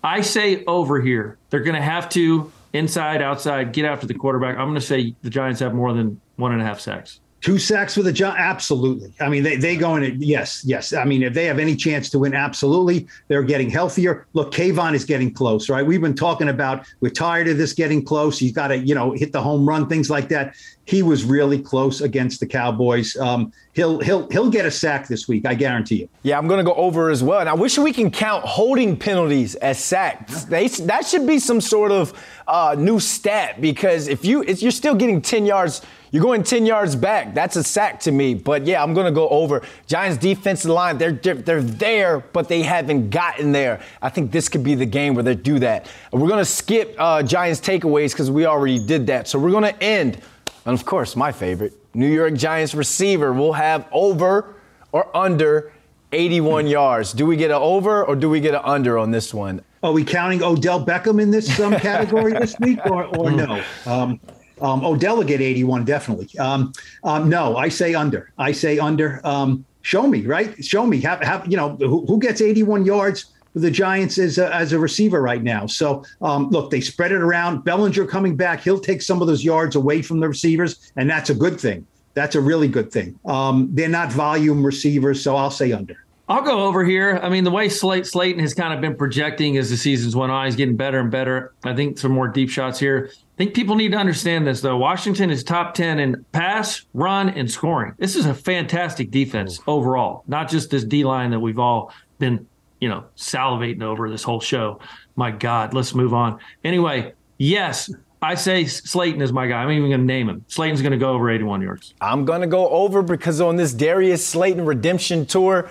I say over here. They're going to have to inside, outside, get after the quarterback. I'm going to say the Giants have more than one and a half sacks. Two sacks for the Giants? Absolutely. I mean, they, they go in, It, yes, yes. I mean, if they have any chance to win, absolutely. They're getting healthier. Look, Kayvon is getting close, right? We've been talking about we're tired of this getting close. He's got to, you know, hit the home run, things like that. He was really close against the Cowboys. Um, he'll he'll he'll get a sack this week, I guarantee you. Yeah, I'm going to go over as well. And I wish we can count holding penalties as sacks. They, that should be some sort of uh, new stat because if you if you're still getting 10 yards you're going 10 yards back. That's a sack to me. But yeah, I'm going to go over. Giants defensive line, they're, they're there, but they haven't gotten there. I think this could be the game where they do that. We're going to skip uh, Giants takeaways because we already did that. So we're going to end, and of course, my favorite, New York Giants receiver will have over or under 81 yards. Do we get an over or do we get an under on this one? Are we counting Odell Beckham in this um, category this *laughs* week or, or no? Um, um, oh, delegate 81, definitely. Um, um, no, I say under. I say under. Um, show me, right? Show me. Have, have you know who, who gets 81 yards the Giants as a, as a receiver right now? So um, look, they spread it around. Bellinger coming back, he'll take some of those yards away from the receivers, and that's a good thing That's a really good thing. Um, they're not volume receivers, so I'll say under. I'll go over here. I mean, the way Slate Slayton has kind of been projecting as the seasons went on, he's getting better and better. I think some more deep shots here. I think people need to understand this though. Washington is top 10 in pass, run, and scoring. This is a fantastic defense overall, not just this D line that we've all been, you know, salivating over this whole show. My God, let's move on. Anyway, yes, I say Slayton is my guy. I'm even going to name him. Slayton's going to go over 81 yards. I'm going to go over because on this Darius Slayton redemption tour,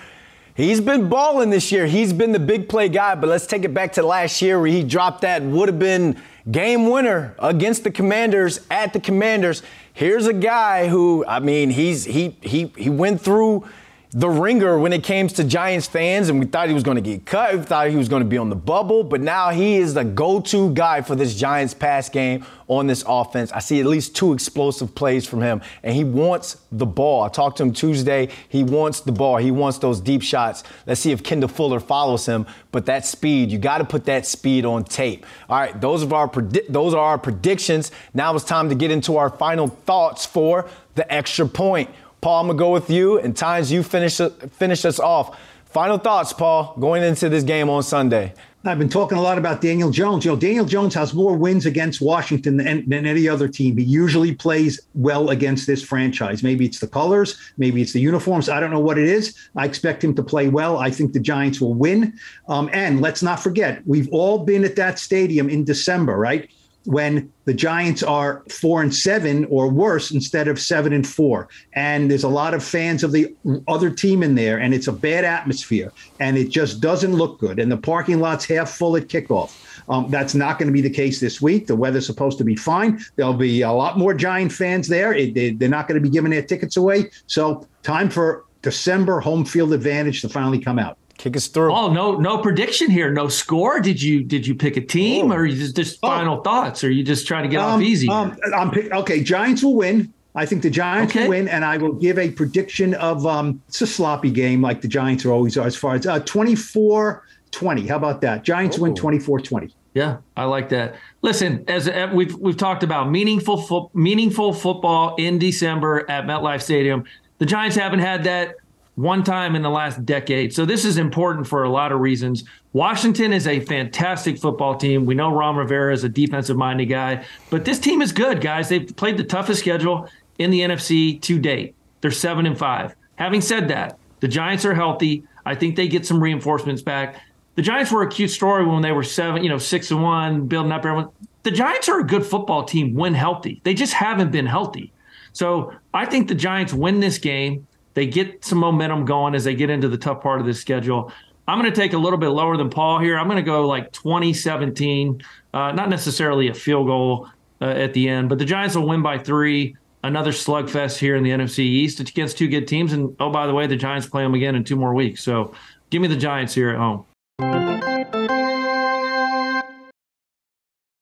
He's been balling this year. He's been the big play guy, but let's take it back to last year where he dropped that would have been game winner against the Commanders at the Commanders. Here's a guy who, I mean, he's he he he went through the ringer when it came to Giants fans, and we thought he was going to get cut. We thought he was going to be on the bubble, but now he is the go-to guy for this Giants pass game on this offense. I see at least two explosive plays from him, and he wants the ball. I talked to him Tuesday. He wants the ball. He wants those deep shots. Let's see if Kendall Fuller follows him. But that speed, you got to put that speed on tape. All right, those our predi- those are our predictions. Now it's time to get into our final thoughts for the extra point. Paul, I'm gonna go with you, and Tynes you finish finish us off. Final thoughts, Paul, going into this game on Sunday. I've been talking a lot about Daniel Jones. You know, Daniel Jones has more wins against Washington than, than, any other team. He usually plays well against this franchise. Maybe it's the colors, maybe it's the uniforms. I don't know what it is. I expect him to play well. I think the Giants will win. Um, and let's not forget, we've all been at that stadium in December, right? When the Giants are four and seven or worse instead of seven and four. And there's a lot of fans of the other team in there, and it's a bad atmosphere, and it just doesn't look good. And the parking lot's half full at kickoff. Um, that's not going to be the case this week. The weather's supposed to be fine. There'll be a lot more Giant fans there. It, they, they're not going to be giving their tickets away. So, time for December home field advantage to finally come out. Kick us through. Oh no, no prediction here, no score. Did you did you pick a team, oh. or just just oh. final thoughts, or are you just trying to get um, off easy? Um, I'm pick, okay. Giants will win. I think the Giants okay. will win, and I will give a prediction of um, it's a sloppy game like the Giants are always are as far as uh, 24 20. How about that? Giants win 24 20. Yeah, I like that. Listen, as uh, we've we've talked about meaningful fo- meaningful football in December at MetLife Stadium. The Giants haven't had that one time in the last decade. So this is important for a lot of reasons. Washington is a fantastic football team. We know Ron Rivera is a defensive minded guy, but this team is good, guys. They've played the toughest schedule in the NFC to date. They're seven and five. Having said that, the Giants are healthy. I think they get some reinforcements back. The Giants were a cute story when they were seven, you know, six and one, building up everyone. The Giants are a good football team when healthy. They just haven't been healthy. So I think the Giants win this game. They get some momentum going as they get into the tough part of the schedule. I'm going to take a little bit lower than Paul here. I'm going to go like 2017, uh, not necessarily a field goal uh, at the end, but the Giants will win by three. Another slugfest here in the NFC East. Against two good teams. And oh, by the way, the Giants play them again in two more weeks. So give me the Giants here at home.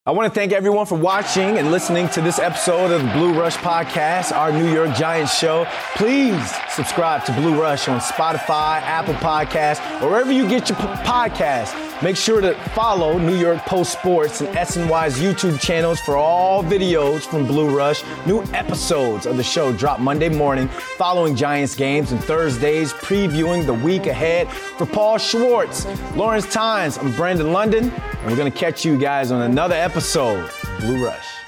I want to thank everyone for watching and listening to this episode of the Blue Rush Podcast, our New York Giants show. Please subscribe to Blue Rush on Spotify, Apple Podcasts, or wherever you get your podcasts. Make sure to follow New York Post Sports and SNY's YouTube channels for all videos from Blue Rush. New episodes of the show drop Monday morning following Giants games and Thursdays previewing the week ahead. For Paul Schwartz, Lawrence Tynes, I'm Brandon London, and we're going to catch you guys on another episode Blue Rush.